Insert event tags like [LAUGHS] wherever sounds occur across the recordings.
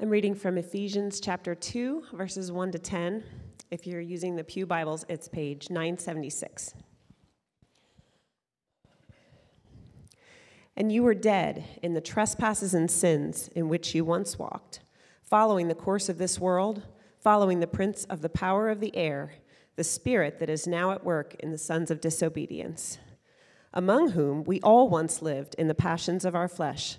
I'm reading from Ephesians chapter 2, verses 1 to 10. If you're using the Pew Bibles, it's page 976. And you were dead in the trespasses and sins in which you once walked, following the course of this world, following the prince of the power of the air, the spirit that is now at work in the sons of disobedience, among whom we all once lived in the passions of our flesh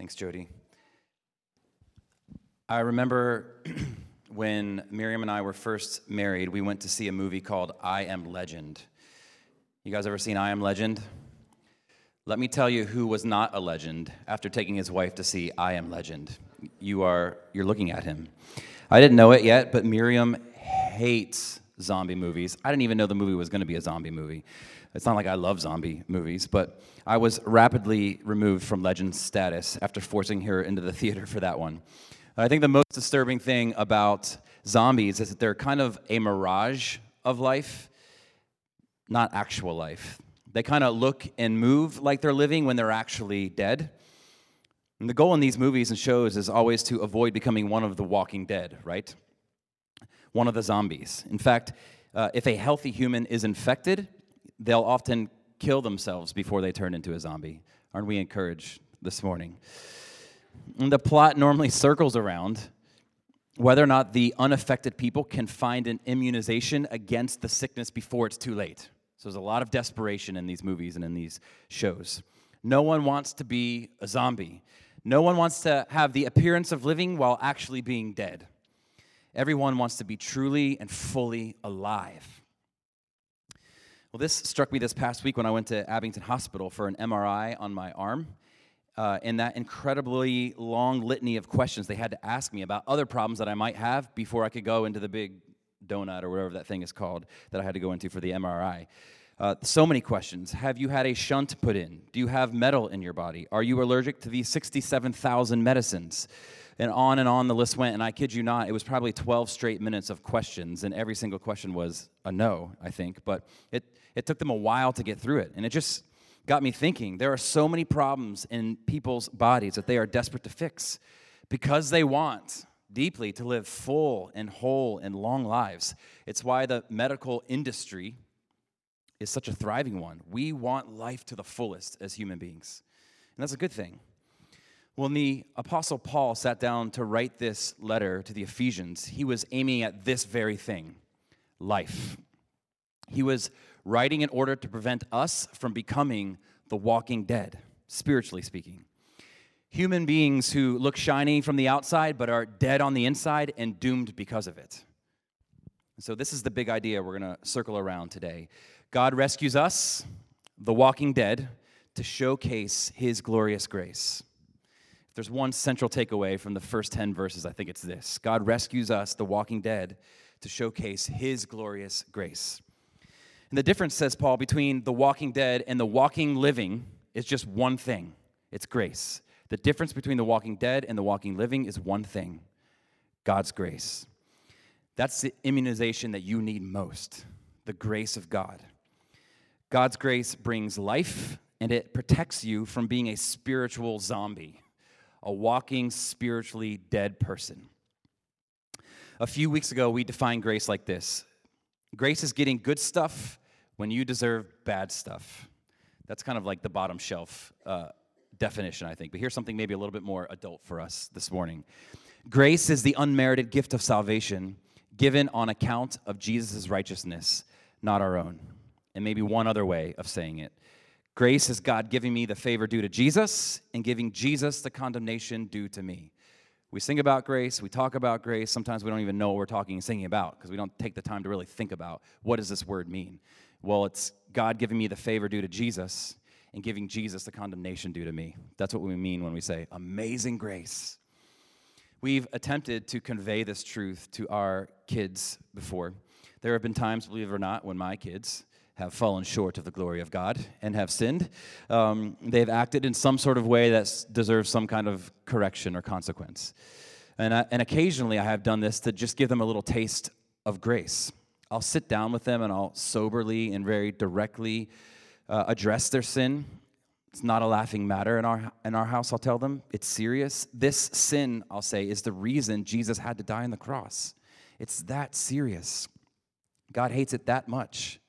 Thanks, Jody. I remember [CLEARS THROAT] when Miriam and I were first married, we went to see a movie called I Am Legend. You guys ever seen I Am Legend? Let me tell you who was not a legend after taking his wife to see I Am Legend. You are you're looking at him. I didn't know it yet, but Miriam hates zombie movies. I didn't even know the movie was going to be a zombie movie. It's not like I love zombie movies, but I was rapidly removed from legend status after forcing her into the [LAUGHS] theater for that one. I think the most disturbing thing about zombies is that they're kind of a mirage of life, not actual life. They kind of look and move like they're living when they're actually dead. And the goal in these movies and shows is always to avoid becoming one of the walking dead, right? One of the zombies. In fact, uh, if a healthy human is infected, they'll often kill themselves before they turn into a zombie. Aren't we encouraged this morning? And the plot normally [LAUGHS] circles around whether or not the unaffected people can find an immunization against the sickness before it's too late. So there's a lot of desperation in these movies and in these shows. No one wants to be a zombie. No one wants to have the appearance of living while actually being dead. Everyone wants to be truly and fully alive. Well, this struck me this past week when I went to Abington Hospital for an MRI on my arm. Uh, and that incredibly long litany of questions they had to ask me about other problems that I might have before I could go into the big donut or whatever that thing is called that I had to go into for the MRI. Uh, so many questions. Have you had a shunt put in? Do you have metal in your body? Are you allergic to these 67,000 medicines? And on and on the list went. And I kid you not, it was probably 12 straight minutes of questions. And every single question was a no, I think. But it, it took them a while to get through it. And it just got me thinking there are so many problems in people's bodies that they are desperate to fix because they want deeply to live full and whole and long lives. It's why the medical industry is such a thriving one. We want life to the fullest as human beings. And that's a good thing. When the Apostle Paul sat down to write this letter to the Ephesians, he was aiming at this very thing life. He was writing in order to prevent us from becoming the walking dead, spiritually speaking. Human beings who look shiny from the outside but are dead on the inside and doomed because of it. So, this is the big idea we're going to circle around today. God rescues us, the walking dead, to showcase his glorious grace. If there's one central takeaway from the first 10 verses, I think it's this God rescues us, the walking dead, to showcase his glorious grace. And the difference, says Paul, between the walking dead and the walking living is just one thing it's grace. The difference between the walking dead and the walking living is one thing God's grace. That's the immunization that you need most the grace of God. God's grace brings life and it protects you from being a spiritual zombie a walking, spiritually dead person. A few weeks ago, we defined grace like this grace is getting good stuff when you deserve bad stuff. That's kind of like the bottom shelf uh, definition, I think. But here's something maybe a little bit more adult for us this morning Grace is the unmerited gift of salvation given on account of Jesus' righteousness, not our own. And maybe one other way of saying it grace is God giving me the favor due to Jesus and giving Jesus the condemnation due to me. We sing about grace, we talk about grace. Sometimes we don't even know what we're talking and singing about because we don't take the time to really think about what does this word mean. Well, it's God giving me the favor due to Jesus and giving Jesus the condemnation due to me. That's what we mean when we say amazing grace. We've attempted to convey this truth to our kids before. There have been times, believe it or not, when my kids have fallen short of the glory of God and have sinned. Um, they've acted in some sort of way that deserves some kind of correction or consequence. And, I, and occasionally I have done this to just give them a little taste of grace. I'll sit down with them and I'll soberly and very directly uh, address their sin it's not a laughing matter in our, in our house, I'll tell them. It's serious. This sin, I'll say, is the reason Jesus had to die on the cross. It's that serious. God hates it that much.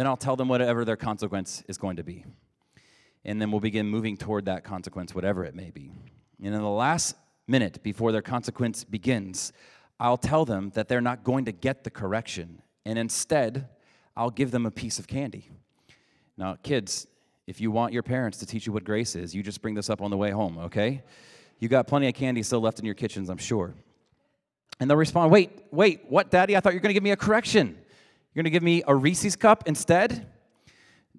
Then I'll tell them whatever their consequence is going to be. And then we'll begin moving toward that consequence, whatever it may be. And in the last minute before their consequence begins, I'll tell them that they're not going to get the correction. And instead, I'll give them a piece of candy. Now, kids, if you want your parents to teach you what grace is, you just bring this up on the way home, okay? You got plenty of candy still left in your kitchens, I'm sure. And they'll respond, Wait, wait, what, Daddy? I thought you were going to give me a correction. You're going to give me a Reese's cup instead?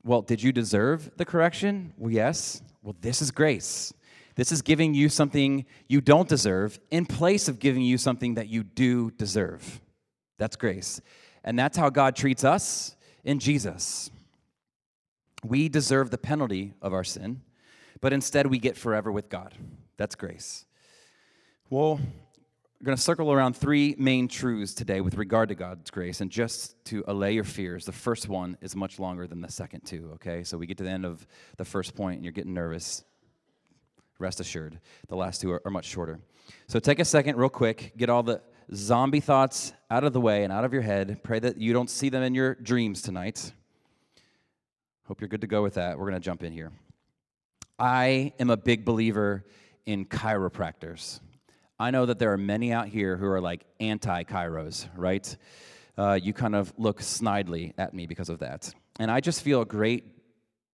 Well, did you deserve the correction? Well, yes. Well, this is grace. This is giving you something you don't deserve in place of giving you something that you do deserve. That's grace. And that's how God treats us in Jesus. We deserve the penalty of our sin, but instead we get forever with God. That's grace. Well, we're going to circle around three main truths today with regard to God's grace. And just to allay your fears, the first one is much longer than the second two, okay? So we get to the end of the first point and you're getting nervous. Rest assured, the last two are, are much shorter. So take a second, real quick, get all the zombie thoughts out of the way and out of your head. Pray that you don't see them in your dreams tonight. Hope you're good to go with that. We're going to jump in here. I am a big believer in chiropractors. I know that there are many out here who are like anti chiros, right? Uh, you kind of look snidely at me because of that. And I just feel a great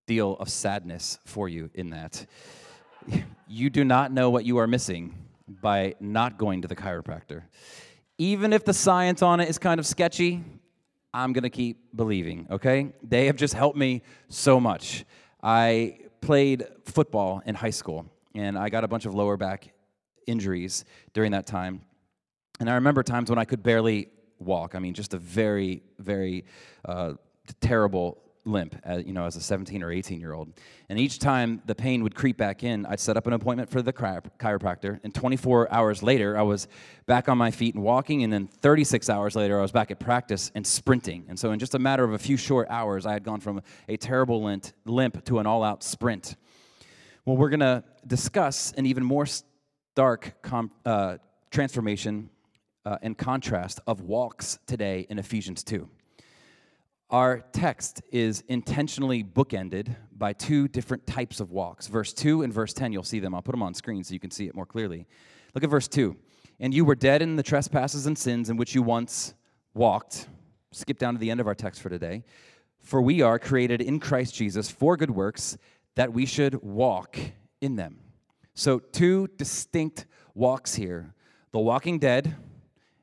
deal of sadness for you in that. you do not know what you are missing by not going to the chiropractor. Even if the science on it is kind of sketchy, I'm to keep believing, okay? They have just helped me so much. I played football in high school, and I got a bunch of lower back injuries during that time. And I remember times when I could barely walk. I mean, just a very, very uh, terrible limp, as, you know, as a 17 or 18 year old. And each time the pain would creep back in, I'd set up an appointment for the chiropractor. And 24 hours later, I was back on my feet and walking. And then 36 hours later, I was back at practice and sprinting. And so, in just a matter of a few short hours, I had gone from a terrible limp to an all out sprint. Well, we're going to discuss an even more stark com- uh, transformation uh, and contrast of walks today in Ephesians 2. Our text is intentionally bookended by two different types of walks. Verse 2 and verse 10, you'll see them. I'll put them on screen so you can see it more clearly. Look at verse 2. And you were dead in the trespasses and sins in which you once walked. Skip down to the end of our text for today. For we are created in Christ Jesus for good works that we should walk in them. So, two distinct walks here the walking dead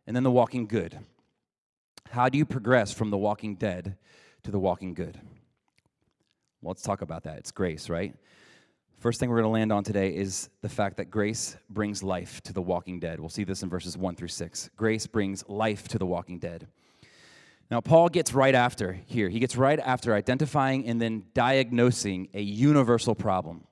and then the walking good. How do you progress from the walking dead to the walking good? Well, let's talk about that. It's grace, right? First thing we're going to land on today is the fact that grace brings life to the walking dead. We'll see this in verses 1 through 6. Grace brings life to the walking dead. Now, Paul gets right after here. He gets right after identifying and then diagnosing a universal problem.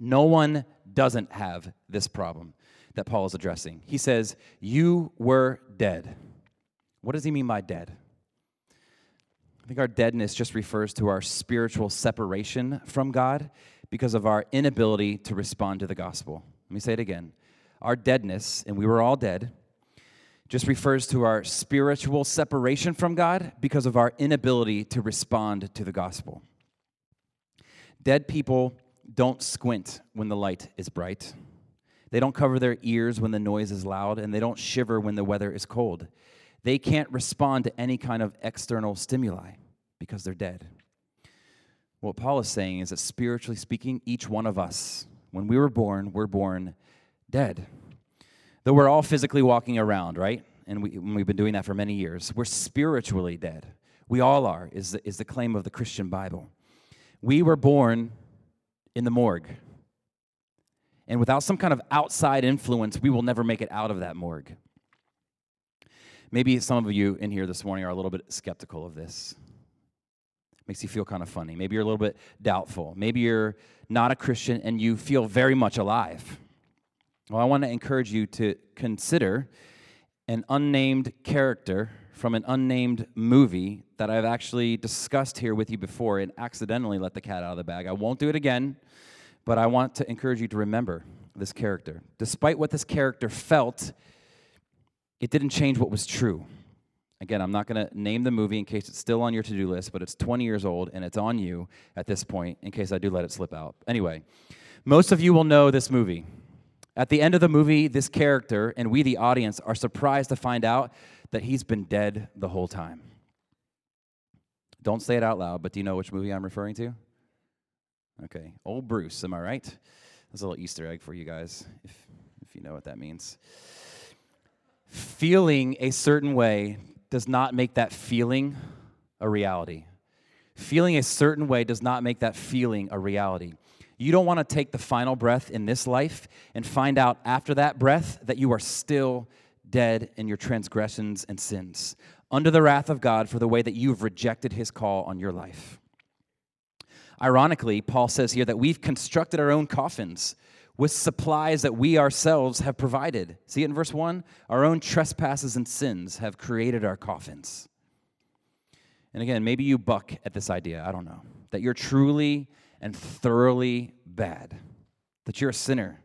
No one doesn't have this problem that Paul is addressing. He says, You were dead. What does he mean by dead? I think our deadness just refers to our spiritual separation from God because of our inability to respond to the gospel. Let me say it again. Our deadness, and we were all dead, just refers to our spiritual separation from God because of our inability to respond to the gospel. Dead people don't squint when the light is bright. They don't cover their ears when the noise is loud, and they don't shiver when the weather is cold. They can't respond to any kind of external stimuli because they're dead. What Paul is saying is that spiritually speaking, each one of us, when we were born, we're born dead. Though we're all physically walking around, right? And we, we've been doing that for many years, we're spiritually dead. We all are, is the, is the claim of the Christian Bible. We were born in the morgue. And without some kind of outside influence, we will never make it out of that morgue. Maybe some of you in here this morning are a little bit skeptical of this. Makes you feel kind of funny. Maybe you're a little bit doubtful. Maybe you're not a Christian and you feel very much alive. Well, I want to encourage you to consider an unnamed character from an unnamed movie that I've actually discussed here with you before and accidentally let the cat out of the bag. I won't do it again, but I want to encourage you to remember this character. Despite what this character felt, it didn't change what was true. Again, I'm not going to name the movie in case it's still on your to do list, but it's 20 years old and it's on you at this point in case I do let it slip out. Anyway, most of you will know this movie. At the end of the movie, this character and we, the audience, are surprised to find out that he's been dead the whole time. Don't say it out loud, but do you know which movie I'm referring to? Okay, old Bruce, am I right? That's a little Easter egg for you guys, if, if you know what that means. Feeling a certain way does not make that feeling a reality. Feeling a certain way does not make that feeling a reality. You don't want to take the final breath in this life and find out after that breath that you are still dead in your transgressions and sins, under the wrath of God for the way that you've rejected his call on your life. Ironically, Paul says here that we've constructed our own coffins with supplies that we ourselves have provided. See it in verse 1? Our own trespasses and sins have created our coffins. And again, maybe you buck at this idea, I don't know, that you're truly and thoroughly bad, that you're a sinner,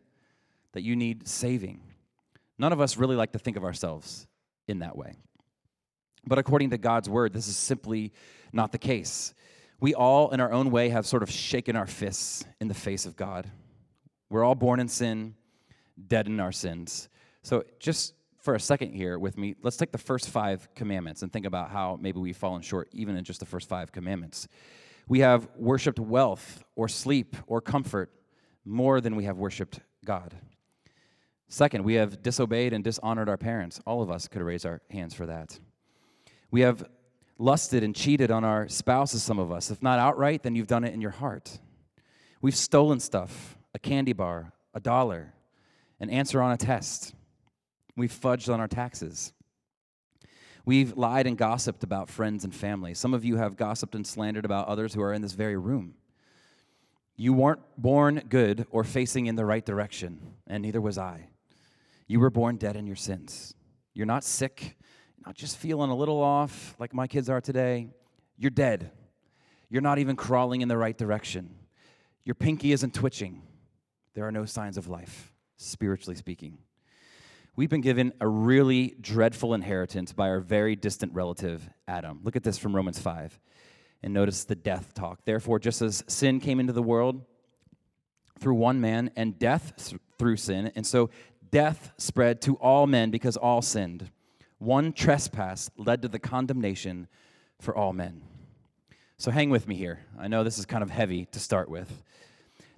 that you need saving. None of us really like to think of ourselves in that way. But according to God's word, this is simply not the case. We all, in our own way, have sort of shaken our fists in the face of God. We're all born in sin, dead in our sins. So, just for a second here with me, let's take the first five commandments and think about how maybe we've fallen short even in just the first five commandments. We have worshiped wealth or sleep or comfort more than we have worshiped God. Second, we have disobeyed and dishonored our parents. All of us could raise our hands for that. We have lusted and cheated on our spouses, some of us. If not outright, then you've done it in your heart. We've stolen stuff a candy bar, a dollar, an answer on a test. We've fudged on our taxes. We've lied and gossiped about friends and family. Some of you have gossiped and slandered about others who are in this very room. You weren't born good or facing in the right direction, and neither was I. You were born dead in your sins. You're not sick, not just feeling a little off like my kids are today. You're dead. You're not even crawling in the right direction. Your pinky isn't twitching there are no signs of life, spiritually speaking. We've been given a really dreadful inheritance by our very distant relative, Adam. Look at this from Romans 5. And notice the death talk. Therefore, just as sin came into the world through one man, and death through sin, and so death spread to all men because all sinned. One trespass led to the condemnation for all men. So hang with me here. I know this is kind of heavy to start with.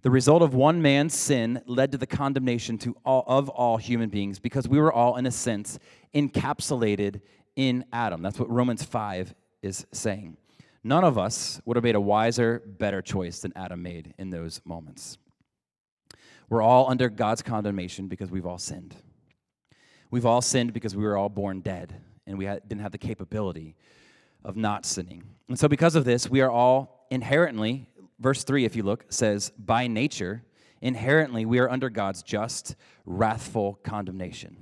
The result of one man's sin led to the condemnation to all, of all human beings because we were all, in a sense, encapsulated in Adam. That's what Romans 5 is saying. None of us would have made a wiser, better choice than Adam made in those moments. We're all under God's condemnation because we've all sinned. We've all sinned because we were all born dead and we didn't have the capability of not sinning. And so, because of this, we are all inherently verse 3, if you look, says, By nature, inherently, we are under God's just, wrathful condemnation.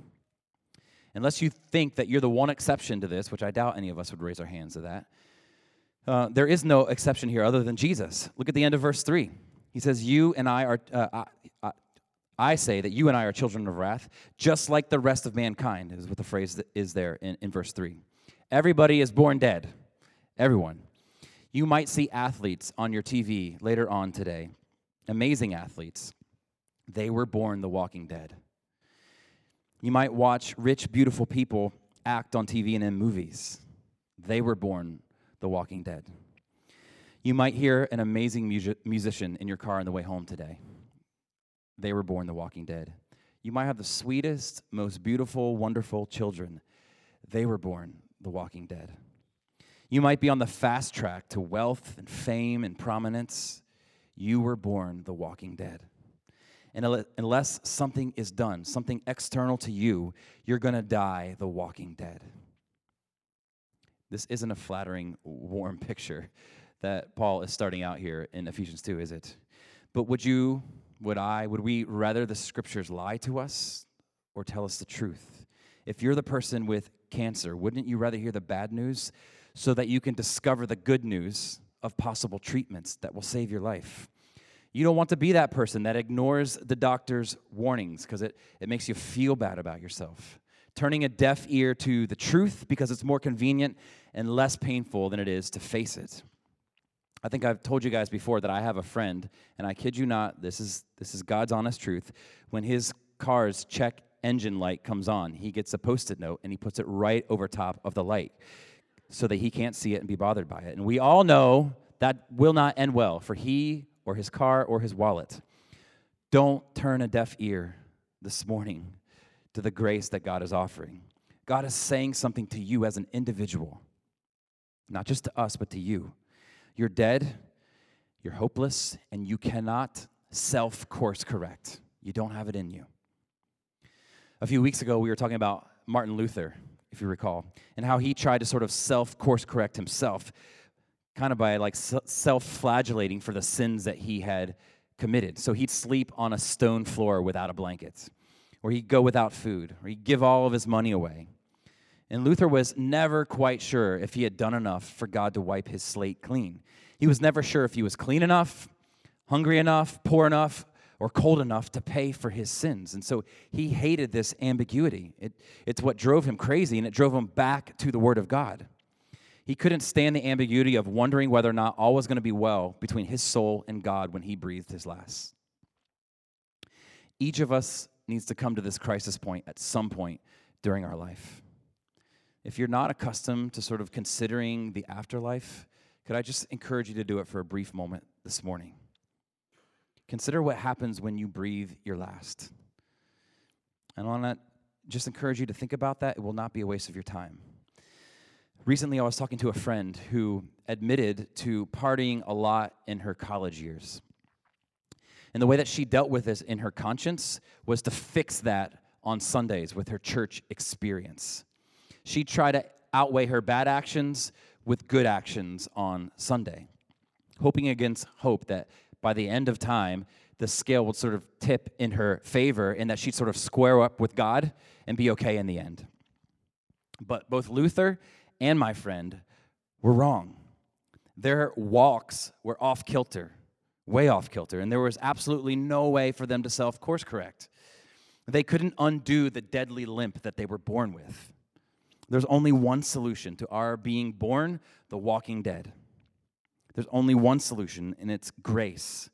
Unless you think that you're the one exception to this, which I doubt any of us would raise our hands to that, uh, there is no exception here other than Jesus. Look at the end of verse 3. He says, You and I are, uh, I, I, I, say that you and I are children of wrath, just like the rest of mankind, is what the phrase is there in, in verse 3. Everybody is born dead. Everyone. You might see athletes on your TV later on today, amazing athletes. They were born the walking dead. You might watch rich, beautiful people act on TV and in movies. They were born the walking dead. You might hear an amazing music- musician in your car on the way home today. They were born the walking dead. You might have the sweetest, most beautiful, wonderful children. They were born the walking dead. You might be on the fast track to wealth and fame and prominence. You were born the walking dead. And unless something is done, something external to you, you're going to die the walking dead. This isn't a flattering, warm picture that Paul is starting out here in Ephesians 2, is it? But would you, would I, would we rather the scriptures lie to us or tell us the truth? If you're the person with cancer, wouldn't you rather hear the bad news so that you can discover the good news of possible treatments that will save your life? You don't want to be that person that ignores the doctor's warnings because it, it makes you feel bad about yourself. Turning a deaf ear to the truth because it's more convenient and less painful than it is to face it. I think I've told you guys before that I have a friend, and I kid you not, this is, this is God's honest truth. When his car's check engine light comes on, he gets a post it note and he puts it right over top of the light so that he can't see it and be bothered by it. And we all know that will not end well for he or his car or his wallet. Don't turn a deaf ear this morning to the grace that God is offering. God is saying something to you as an individual, not just to us, but to you. You're dead, you're hopeless, and you cannot self course correct. You don't have it in you. A few weeks ago, we were talking about Martin Luther, if you recall, and how he tried to sort of self course correct himself kind of by like self flagellating for the sins that he had committed. So he'd sleep on a stone floor without a blanket, or he'd go without food, or he'd give all of his money away. And Luther was never quite sure if he had done enough for God to wipe his slate clean. He was never sure if he was clean enough, hungry enough, poor enough, or cold enough to pay for his sins. And so he hated this ambiguity. It, it's what drove him crazy, and it drove him back to the Word of God. He couldn't stand the ambiguity of wondering whether or not all was going to be well between his soul and God when he breathed his last. Each of us needs to come to this crisis point at some point during our life. If you're not accustomed to sort of considering the afterlife, could I just encourage you to do it for a brief moment this morning? Consider what happens when you breathe your last. And I want to just encourage you to think about that. It will not be a waste of your time. Recently, I was talking to a friend who admitted to partying a lot in her college years. And the way that she dealt with this in her conscience was to fix that on Sundays with her church experience. She tried to outweigh her bad actions with good actions on Sunday, hoping against hope that by the end of time, the scale would sort of tip in her favor and that she'd sort of square up with God and be okay in the end. But both Luther and my friend were wrong. Their walks were off kilter, way off kilter, and there was absolutely no way for them to self course correct. They couldn't undo the deadly limp that they were born with. There's only one solution to our being born the walking dead. There's only one solution, and it's grace.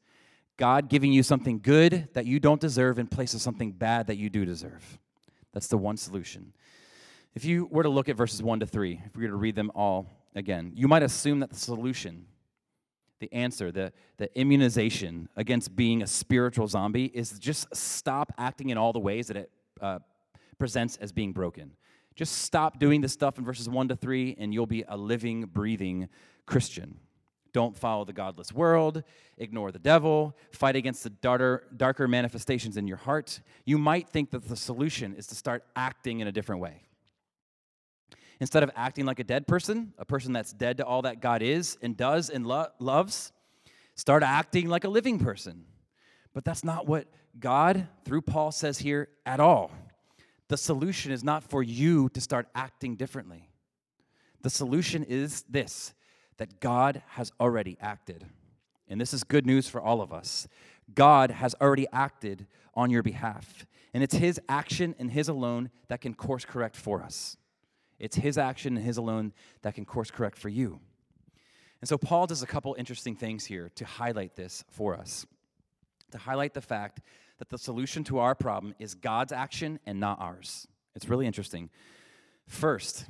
God giving you something good that you don't deserve in place of something bad that you do deserve. That's the one solution. If you were to look at verses 1 to 3, if we were to read them all again, you might assume that the solution, the answer, the, the immunization against being a spiritual zombie is just stop acting in all the ways that it uh, presents as being broken. Just stop doing the stuff in verses 1 to 3, and you'll be a living, breathing Christian. Don't follow the godless world, ignore the devil, fight against the darker, darker manifestations in your heart. You might think that the solution is to start acting in a different way. Instead of acting like a dead person, a person that's dead to all that God is and does and lo- loves, start acting like a living person. But that's not what God, through Paul, says here at all. The solution is not for you to start acting differently. The solution is this that God has already acted. And this is good news for all of us. God has already acted on your behalf. And it's His action and His alone that can course correct for us. It's his action and his alone that can course correct for you. And so Paul does a couple interesting things here to highlight this for us. To highlight the fact that the solution to our problem is God's action and not ours. It's really interesting. First,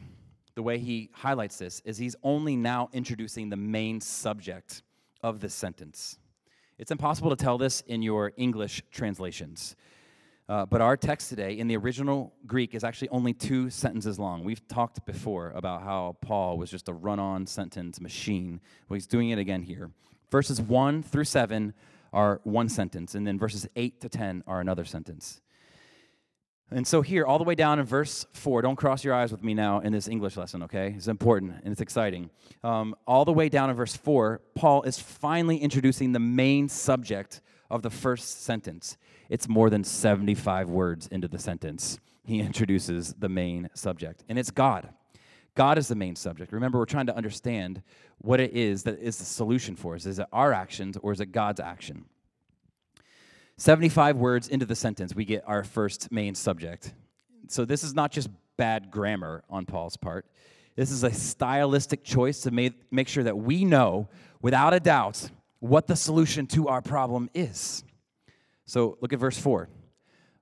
the way he highlights this is he's only now introducing the main subject of this sentence. It's impossible to tell this in your English translations. Uh, but our text today in the original Greek is actually only two sentences long. We've talked before about how Paul was just a run on sentence machine. Well, he's doing it again here. Verses 1 through 7 are one sentence, and then verses 8 to 10 are another sentence. And so, here, all the way down in verse 4, don't cross your eyes with me now in this English lesson, okay? It's important and it's exciting. Um, all the way down in verse 4, Paul is finally introducing the main subject of the first sentence. It's more than 75 words into the sentence. He [LAUGHS] introduces the main subject, and it's God. God is the main subject. Remember, we're trying to understand what it is that is the solution for us. Is it our actions or is it God's action? 75 words into the sentence, we get our first main subject. So this is not just bad grammar on Paul's part. This is a stylistic choice to make, make sure that we know without a doubt what the solution to our problem is. So look at verse 4.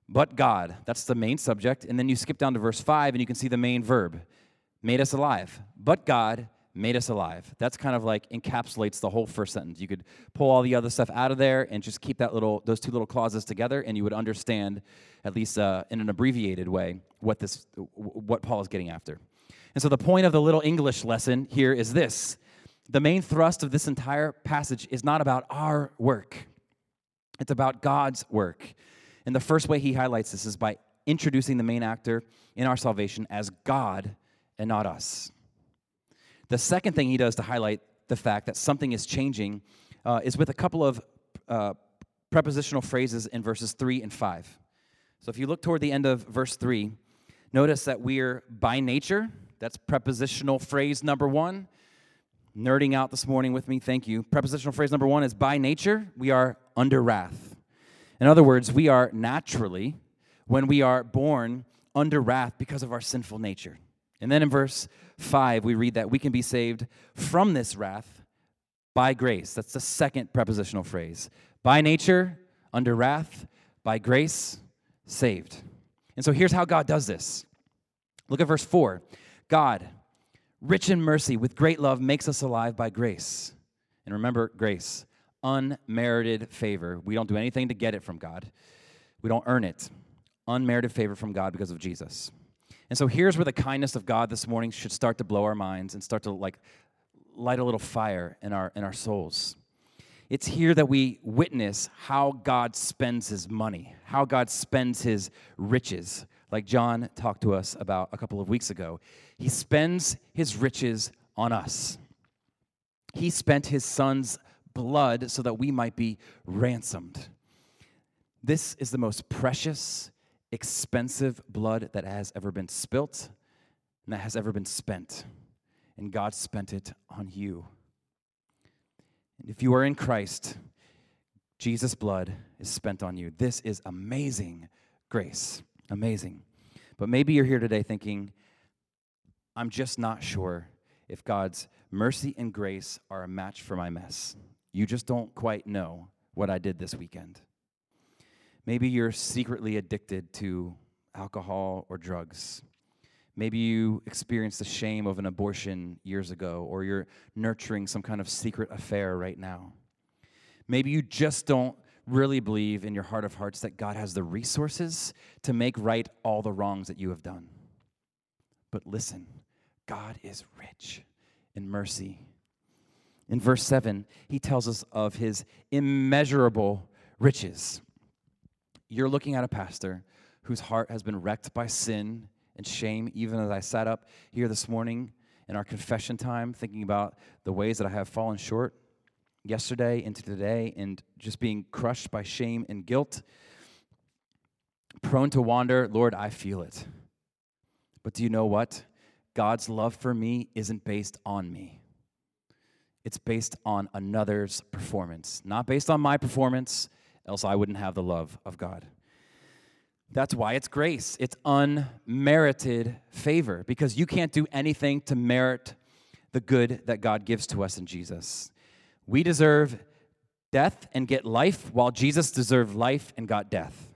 But God, that's the main subject. And then you skip down to verse 5 and you can see the main verb made us alive. But God made us alive. That's kind of like encapsulates the whole first sentence. You could pull all the other stuff out of there and just keep that little those two little clauses together, and you would understand, at least uh, in an abbreviated way, what this what Paul is getting after. And so the point of the little English lesson here is this: the main thrust of this entire passage is not about our work; it's about God's work. And the first way he highlights this is by introducing the main actor in our salvation as God and not us. The second thing he does to highlight the fact that something is changing uh, is with a couple of uh, prepositional phrases in verses 3 and 5. So if you look toward the end of verse 3, notice that we're by nature, that's prepositional phrase number one. Nerding out this morning with me, thank you. Prepositional phrase number one is by nature, we are under wrath. In other words, we are naturally, when we are born, under wrath because of our sinful nature. And then in verse 5, we read that we can be saved from this wrath by grace. That's the second prepositional phrase. By nature, under wrath, by grace, saved. And so here's how God does this. Look at verse 4. God, rich in mercy, with great love, makes us alive by grace. And remember, grace, unmerited favor. We don't do anything to get it from God, we don't earn it. Unmerited favor from God because of Jesus. And so here's where the kindness of God this morning should start to blow our minds and start to like light a little fire in our in our souls. It's here that we witness how God spends his money, how God spends his riches, like John talked to us about a couple of weeks ago. He spends his riches on us. He spent his son's blood so that we might be ransomed. This is the most precious expensive blood that has ever been spilt and that has ever been spent. And God spent it on you. And if you are in Christ, Jesus' blood is spent on you. This is amazing grace. Amazing. But maybe you're here today thinking, I'm just not sure if God's mercy and grace are a match for my mess. You just don't quite know what I did this weekend. Maybe you're secretly addicted to alcohol or drugs. Maybe you experienced the shame of an abortion years ago, or you're nurturing some kind of secret affair right now. Maybe you just don't really believe in your heart of hearts that God has the resources to make right all the wrongs that you have done. But listen, God is rich in mercy. In verse 7, he tells us of his immeasurable riches you're looking at a pastor whose heart has been wrecked by sin and shame, even as I sat up here this morning in our confession time, thinking about the ways that I have fallen short yesterday into today and just being crushed by shame and guilt. Prone to wander, Lord, I feel it. But do you know what? God's love for me isn't based on me. It's based on another's performance, not based on my performance, else I wouldn't have the love of God. That's why it's grace. It's unmerited favor because you can't do anything to merit the good that God gives to us in Jesus. We deserve death and get life, while Jesus deserved life and got death.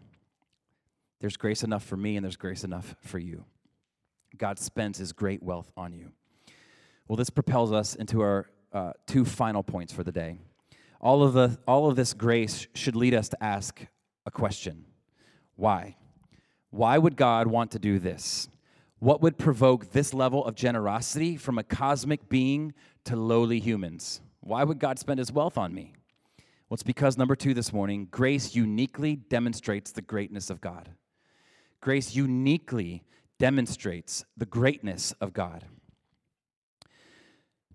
There's grace enough for me, and there's grace enough for you. God spends his great wealth on you. Well, this propels us into our uh, two final points for the day. All of, the, all of this grace should lead us to ask a question Why? Why would God want to do this? What would provoke this level of generosity from a cosmic being to lowly humans? Why would God spend his wealth on me? Well, it's because, number two this morning, grace uniquely demonstrates the greatness of God. Grace uniquely demonstrates the greatness of God.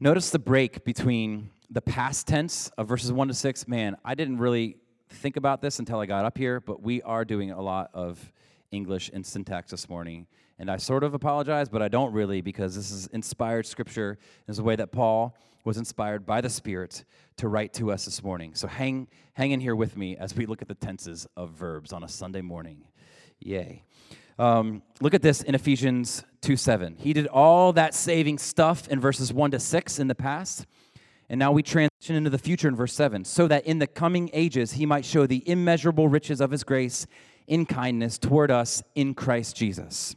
Notice the break between the past tense of verses 1 to 6. Man, I didn't really think about this until I got up here, but we are doing a lot of English and syntax this morning. And I sort of apologize, but I don't really because this is inspired scripture. This is the way that Paul was inspired by the Spirit to write to us this morning. So hang, hang in here with me as we look at the tenses of verbs on a Sunday morning. Yay. Um, look at this in Ephesians 2 7. He did all that saving stuff in verses 1 to 6 in the past. And now we transition into the future in verse 7 so that in the coming ages he might show the immeasurable riches of his grace in kindness toward us in Christ Jesus.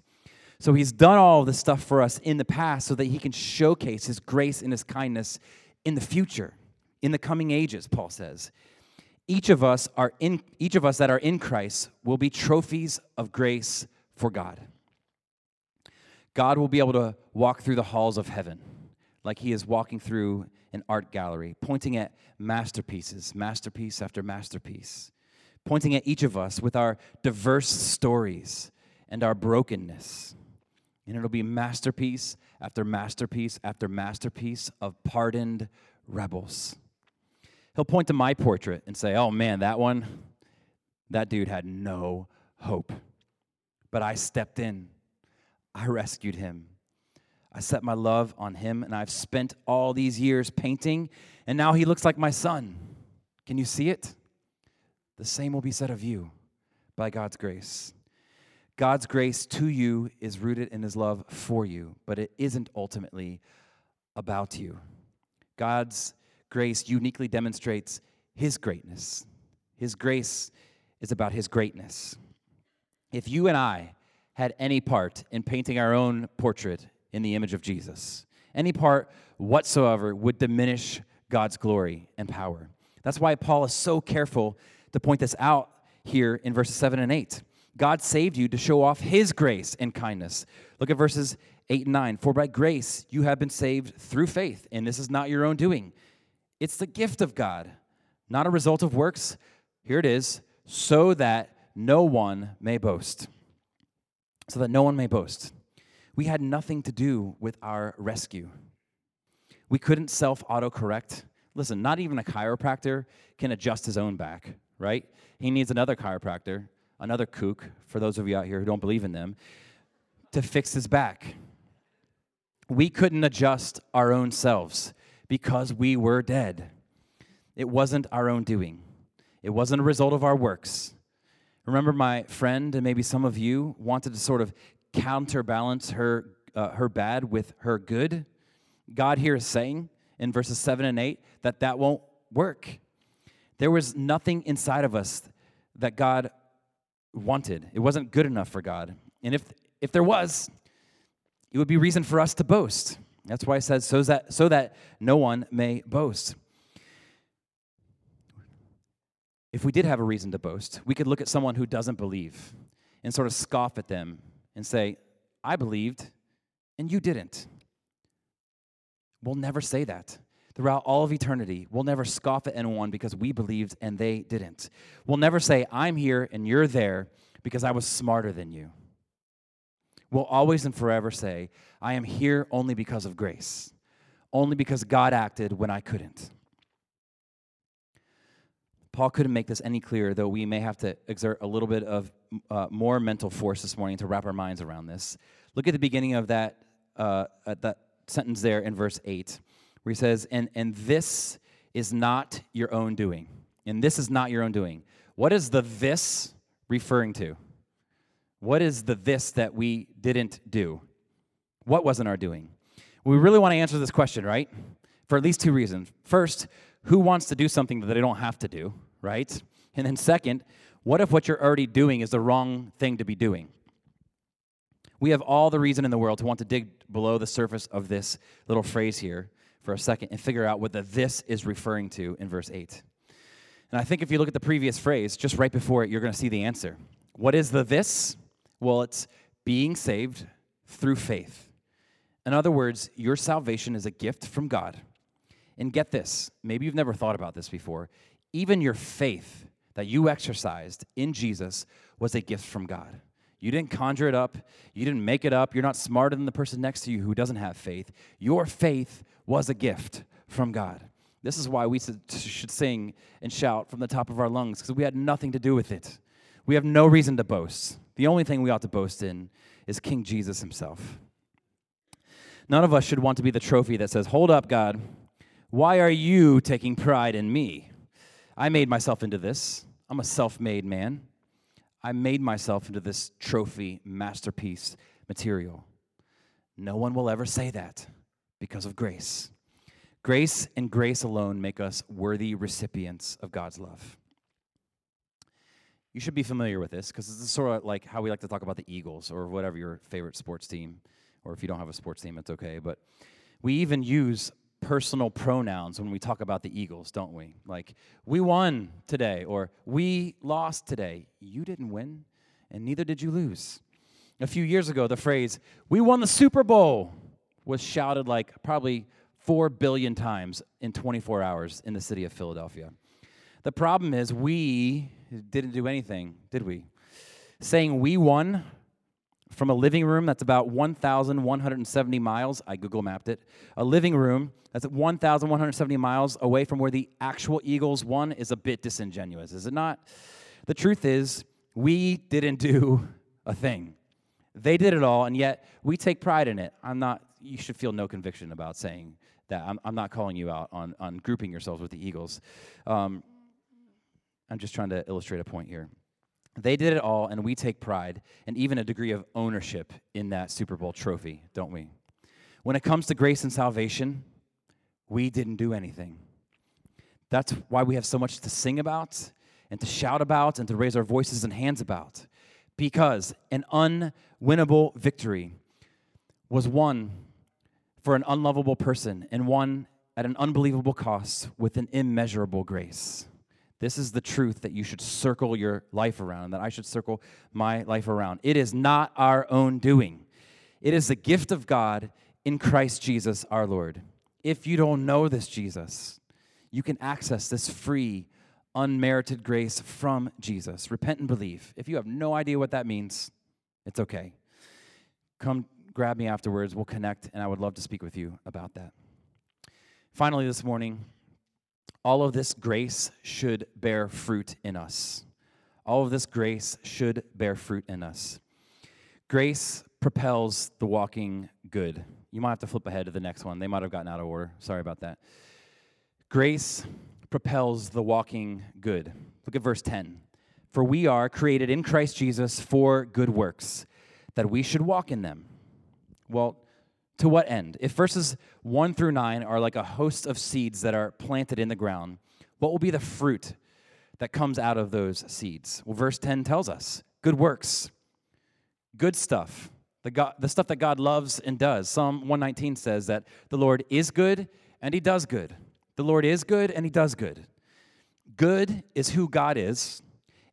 So he's done all this stuff for us in the past so that he can showcase his grace and his kindness in the future, in the coming ages, Paul says. Each of us are in each of us that are in Christ will be trophies of grace for God. God will be able to walk through the halls of heaven like he is walking through an art gallery, pointing at masterpieces, masterpiece after masterpiece pointing at each of us with our diverse stories and our brokenness. And it'll be masterpiece after masterpiece after masterpiece of pardoned rebels. He'll point to my portrait and say, Oh man, that one, that dude had no hope. But I stepped in, I rescued him. I set my love on him, and I've spent all these years painting, and now he looks like my son. Can you see it? the same will be said of you by God's grace. God's grace to you is rooted in his love for you, but it isn't ultimately about you. God's grace uniquely demonstrates his greatness. His grace is about his greatness. If you and I had any part in painting our own portrait in the image of Jesus, any part whatsoever would diminish God's glory and power. That's why Paul is so careful to point this out here in verses 7 and 8. God saved you to show off his grace and kindness. Look at verses 8 and 9. For by grace you have been saved through faith, and this is not your own doing. It's the gift of God, not a result of works. Here it is, so that no one may boast. So that no one may boast. We had nothing to do with our rescue. We couldn't self autocorrect. Listen, not even a chiropractor can adjust his own back, right? He needs another chiropractor, another kook, for those of you out here who don't believe in them, to fix his back. We couldn't adjust our own selves because we were dead. It wasn't our own doing, it wasn't a result of our works. Remember, my friend, and maybe some of you wanted to sort of counterbalance her, uh, her bad with her good. God here is saying in verses 7 and 8 that that won't work. There was nothing inside of us that God wanted. It wasn't good enough for God. And if, if there was, it would be reason for us to boast. That's why it says, so that, so that no one may boast. If we did have a reason to boast, we could look at someone who doesn't believe and sort of scoff at them and say, I believed and you didn't. We'll never say that throughout all of eternity. We'll never scoff at anyone because we believed and they didn't. We'll never say, I'm here and you're there because I was smarter than you. We'll always and forever say, I am here only because of grace, only because God acted when I couldn't. Paul couldn't make this any clearer, though we may have to exert a little bit of uh, more mental force this morning to wrap our minds around this. Look at the beginning of that, uh, that sentence there in verse 8 where he says, and, and this is not your own doing. And this is not your own doing. What is the this referring to? What is the this that we didn't do? What wasn't our doing? We really want to answer this question, right? For at least two reasons. First, who wants to do something that they don't have to do, right? And then, second, what if what you're already doing is the wrong thing to be doing? We have all the reason in the world to want to dig below the surface of this little phrase here for a second and figure out what the this is referring to in verse 8. And I think if you look at the previous phrase, just right before it, you're going to see the answer. What is the this? Well, it's being saved through faith. In other words, your salvation is a gift from God. And get this, maybe you've never thought about this before. Even your faith that you exercised in Jesus was a gift from God. You didn't conjure it up, you didn't make it up, you're not smarter than the person next to you who doesn't have faith. Your faith was a gift from God. This is why we should sing and shout from the top of our lungs, because we had nothing to do with it. We have no reason to boast. The only thing we ought to boast in is King Jesus himself. None of us should want to be the trophy that says, Hold up, God, why are you taking pride in me? I made myself into this. I'm a self made man. I made myself into this trophy, masterpiece material. No one will ever say that because of grace. Grace and grace alone make us worthy recipients of God's love. You should be familiar with this because this is sort of like how we like to talk about the Eagles or whatever your favorite sports team, or if you don't have a sports team, it's okay. But we even use personal pronouns when we talk about the Eagles, don't we? Like, we won today, or we lost today. You didn't win, and neither did you lose. A few years ago, the phrase, we won the Super Bowl, was shouted like probably 4 billion times in 24 hours in the city of Philadelphia. The problem is, we didn't do anything, did we? Saying we won from a living room that's about 1,170 miles, I Google mapped it, a living room that's 1,170 miles away from where the actual Eagles won is a bit disingenuous, is it not? The truth is, we didn't do a thing. They did it all, and yet we take pride in it. I'm not, you should feel no conviction about saying that. I'm, I'm not calling you out on, on grouping yourselves with the Eagles. Um, I'm just trying to illustrate a point here. They did it all, and we take pride and even a degree of ownership in that Super Bowl trophy, don't we? When it comes to grace and salvation, we didn't do anything. That's why we have so much to sing about and to shout about and to raise our voices and hands about. Because an unwinnable victory was won for an unlovable person and won at an unbelievable cost with an immeasurable grace. This is the truth that you should circle your life around, that I should circle my life around. It is not our own doing, it is the gift of God in Christ Jesus our Lord. If you don't know this Jesus, you can access this free, unmerited grace from Jesus. Repent and believe. If you have no idea what that means, it's okay. Come grab me afterwards. We'll connect, and I would love to speak with you about that. Finally, this morning, all of this grace should bear fruit in us. All of this grace should bear fruit in us. Grace propels the walking good. You might have to flip ahead to the next one. They might have gotten out of order. Sorry about that. Grace propels the walking good. Look at verse 10. For we are created in Christ Jesus for good works, that we should walk in them. Well, to what end? If verses 1 through 9 are like a host of seeds that are planted in the ground, what will be the fruit that comes out of those seeds? Well, verse 10 tells us good works, good stuff, the, God, the stuff that God loves and does. Psalm 119 says that the Lord is good and he does good. The Lord is good and he does good. Good is who God is,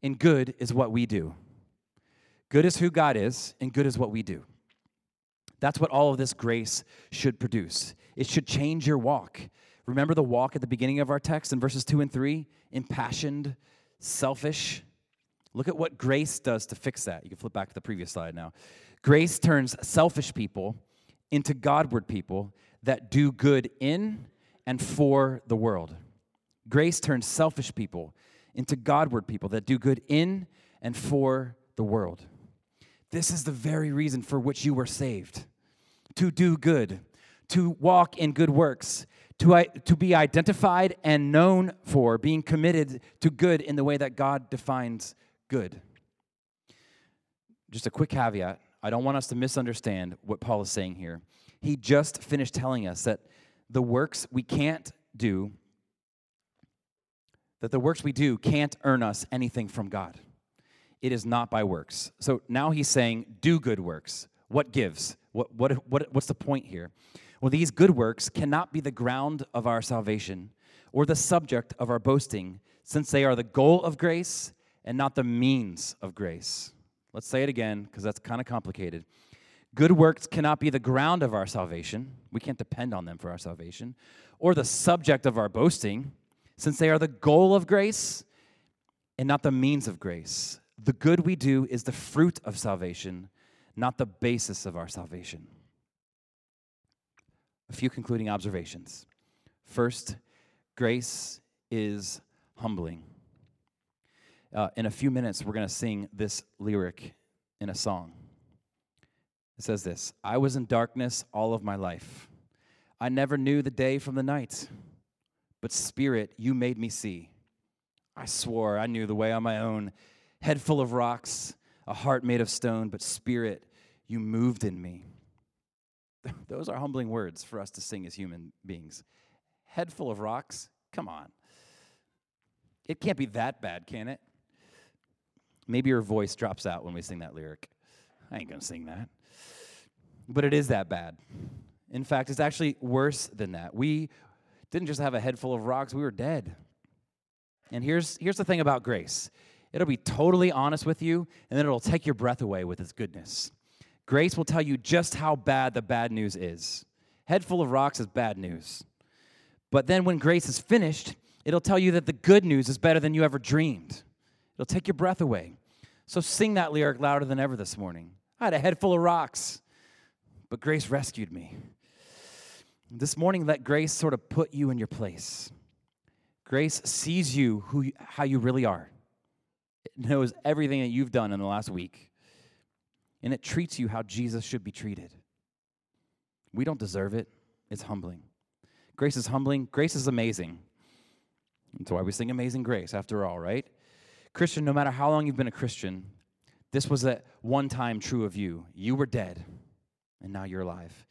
and good is what we do. Good is who God is, and good is what we do. That's what all of this grace should produce. It should change your walk. Remember the walk at the beginning of our text in verses 2 and 3? Impassioned, selfish. Look at what grace does to fix that. You can flip back to the previous slide now. Grace turns selfish people into Godward people that do good in and for the world. Grace turns selfish people into Godward people that do good in and for the world. This is the very reason for which you were saved to do good, to walk in good works, to, to be identified and known for being committed to good in the way that God defines good. Just a quick caveat I don't want us to misunderstand what Paul is saying here. He just finished telling us that the works we can't do that the works we do can't earn us anything from God. It is not by works. So now he's saying, do good works. What gives? What, what, what, what's the point here? Well, these good works cannot be the ground of our salvation or the subject of our boasting, since they are the goal of grace and not the means of grace. Let's say it again, because that's kind of complicated. Good works cannot be the ground of our salvation. We can't depend on them for our salvation, or the subject of our boasting, since they are the goal of grace and not the means of grace. The good we do is the fruit of salvation, not the basis of our salvation. A few concluding observations. First, grace is humbling. Uh, in a few minutes, we're going to sing this lyric in a song. It says this I was in darkness all of my life. I never knew the day from the night, but Spirit, you made me see. I swore I knew the way on my own, head full of rocks, a heart made of stone, but Spirit, you moved in me. [LAUGHS] Those are humbling words for us to sing as human beings. Head full of rocks? Come on. It can't be that bad, can it? Maybe your voice drops out when we sing that lyric. I ain't gonna sing that. But it is that bad. In fact, it's actually worse than that. We didn't just have a head full of rocks, we were dead. And here's, here's the thing about grace it'll be totally honest with you, and then it'll take your breath away with its goodness. Grace will tell you just how bad the bad news is. Head full of rocks is bad news. But then when grace is finished, it'll tell you that the good news is better than you ever dreamed. It'll take your breath away. So sing that lyric louder than ever this morning. I had a head full of rocks, but grace rescued me. This morning, let grace sort of put you in your place. Grace sees you who, how you really are. It knows everything that you've done in the last week. And it treats you how Jesus should be treated. We don't deserve it. It's humbling. Grace is humbling. Grace is amazing. That's why we sing Amazing Grace, after all, right? Christian, no matter how long you've been a Christian, this was at one time true of you. You were dead, and now you're alive.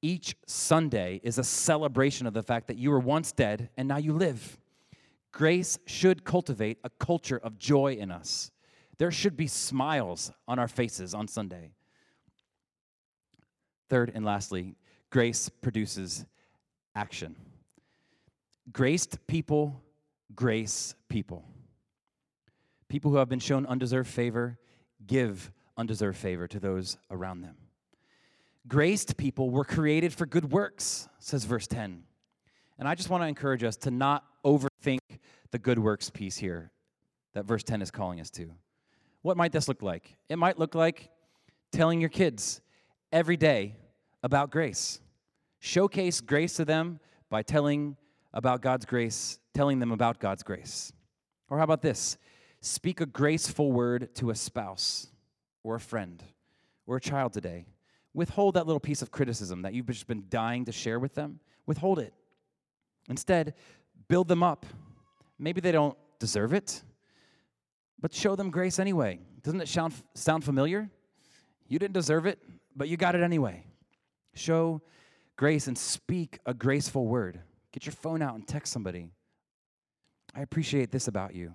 Each Sunday is a celebration of the fact that you were once dead and now you live. Grace should cultivate a culture of joy in us. There should be smiles on our faces on Sunday. Third and lastly, grace produces action. Graced people, grace people. People who have been shown undeserved favor give undeserved favor to those around them. Graced people were created for good works, says verse 10. And I just want to encourage us to not overthink the good works piece here that verse 10 is calling us to. What might this look like? It might look like telling your kids every day about grace. Showcase grace to them by telling about God's grace, telling them about God's grace. Or how about this? Speak a graceful word to a spouse or a friend or a child today. Withhold that little piece of criticism that you've just been dying to share with them. Withhold it. Instead, build them up. Maybe they don't deserve it, but show them grace anyway. Doesn't it sound, sound familiar? You didn't deserve it, but you got it anyway. Show grace and speak a graceful word. Get your phone out and text somebody. I appreciate this about you.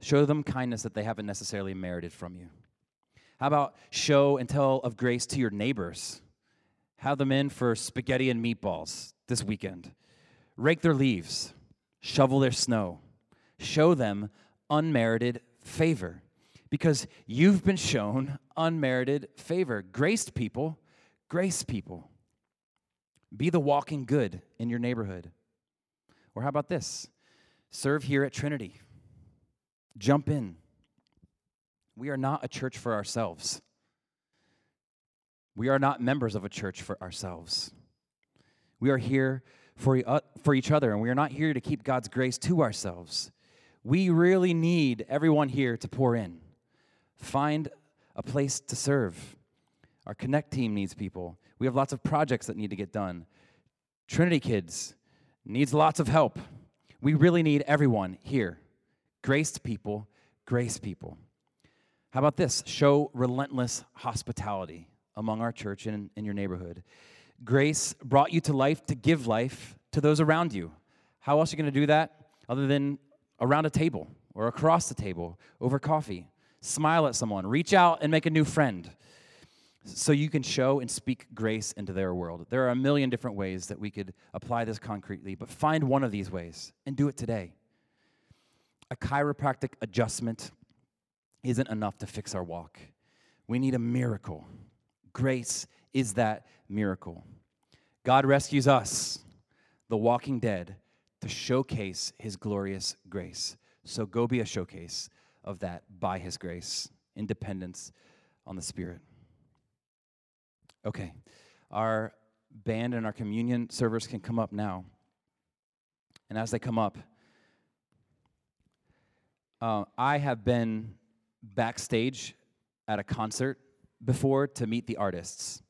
Show them kindness that they haven't necessarily merited from you. How about show and tell of grace to your neighbors? Have them in for spaghetti and meatballs this weekend. Rake their leaves, shovel their snow. Show them unmerited favor because you've been shown unmerited favor. Graced people, grace people. Be the walking good in your neighborhood. Or how about this? Serve here at Trinity. Jump in. We are not a church for ourselves. We are not members of a church for ourselves. We are here for, uh, for each other, and we are not here to keep God's grace to ourselves. We really need everyone here to pour in. Find a place to serve. Our Connect team needs people. We have lots of projects that need to get done. Trinity Kids needs lots of help. We really need everyone here. Graced people, grace people. How about this? Show relentless hospitality among our church and in your neighborhood. Grace brought you to life to give life to those around you. How else are you going to do that? other than around a table or across the table over coffee. Smile at someone, reach out and make a new friend so you can show and speak grace into their world. There are a million different ways that we could apply this concretely, but find one of these ways and do it today. A chiropractic adjustment isn't enough to fix our walk. We need a miracle. Grace is that miracle. God rescues us, the walking dead, to showcase his glorious grace. So go be a showcase of that by his grace, independence on the Spirit. Okay, our band and our communion servers can come up now. And as they come up, uh, I have been backstage at a concert before to meet the artists.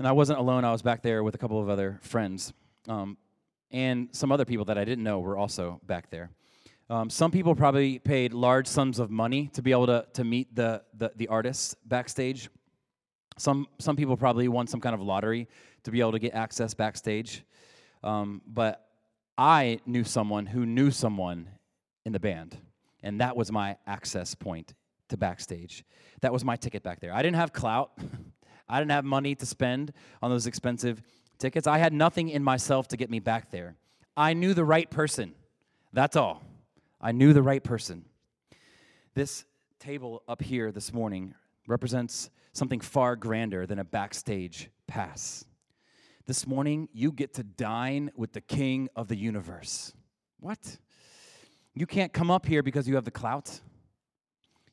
And I wasn't alone, I was back there with a couple of other friends. Um, and some other people that I didn't know were also back there. Um, some people probably paid large sums of money to be able to, to meet the, the, the artists backstage. Some, some people probably won some kind of lottery to be able to get access backstage. Um, but I knew someone who knew someone in the band, and that was my access point to backstage. That was my ticket back there. I didn't have clout, [LAUGHS] I didn't have money to spend on those expensive tickets. I had nothing in myself to get me back there. I knew the right person. That's all. I knew the right person. This table up here this morning represents something far grander than a backstage pass. This morning, you get to dine with the king of the universe. What? You can't come up here because you have the clout.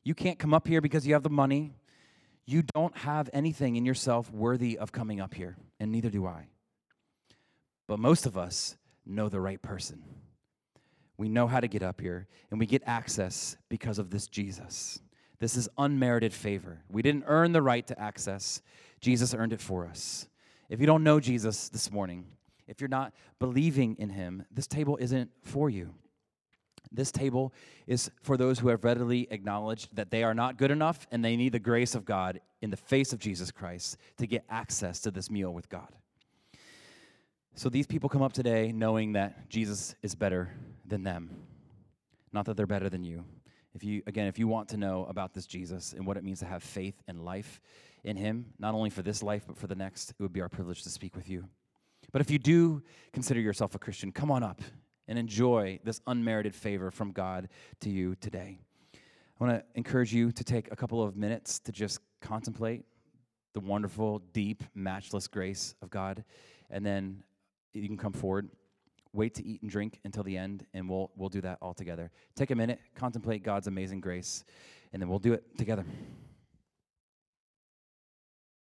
You can't come up here because you have the money. You don't have anything in yourself worthy of coming up here, and neither do I. But most of us know the right person. We know how to get up here, and we get access because of this Jesus. This is unmerited favor. We didn't earn the right to access, Jesus earned it for us. If you don't know Jesus this morning, if you're not believing in him, this table isn't for you. This table is for those who have readily acknowledged that they are not good enough and they need the grace of God in the face of Jesus Christ to get access to this meal with God. So these people come up today knowing that Jesus is better than them, not that they're better than you. If you again, if you want to know about this Jesus and what it means to have faith and life in him, not only for this life but for the next, it would be our privilege to speak with you. But if you do consider yourself a Christian, come on up and enjoy this unmerited favor from God to you today. I want to encourage you to take a couple of minutes to just contemplate the wonderful, deep, matchless grace of God, and then you can come forward. Wait to eat and drink until the end, and we'll, we'll do that all together. Take a minute, contemplate God's amazing grace, and then we'll do it together.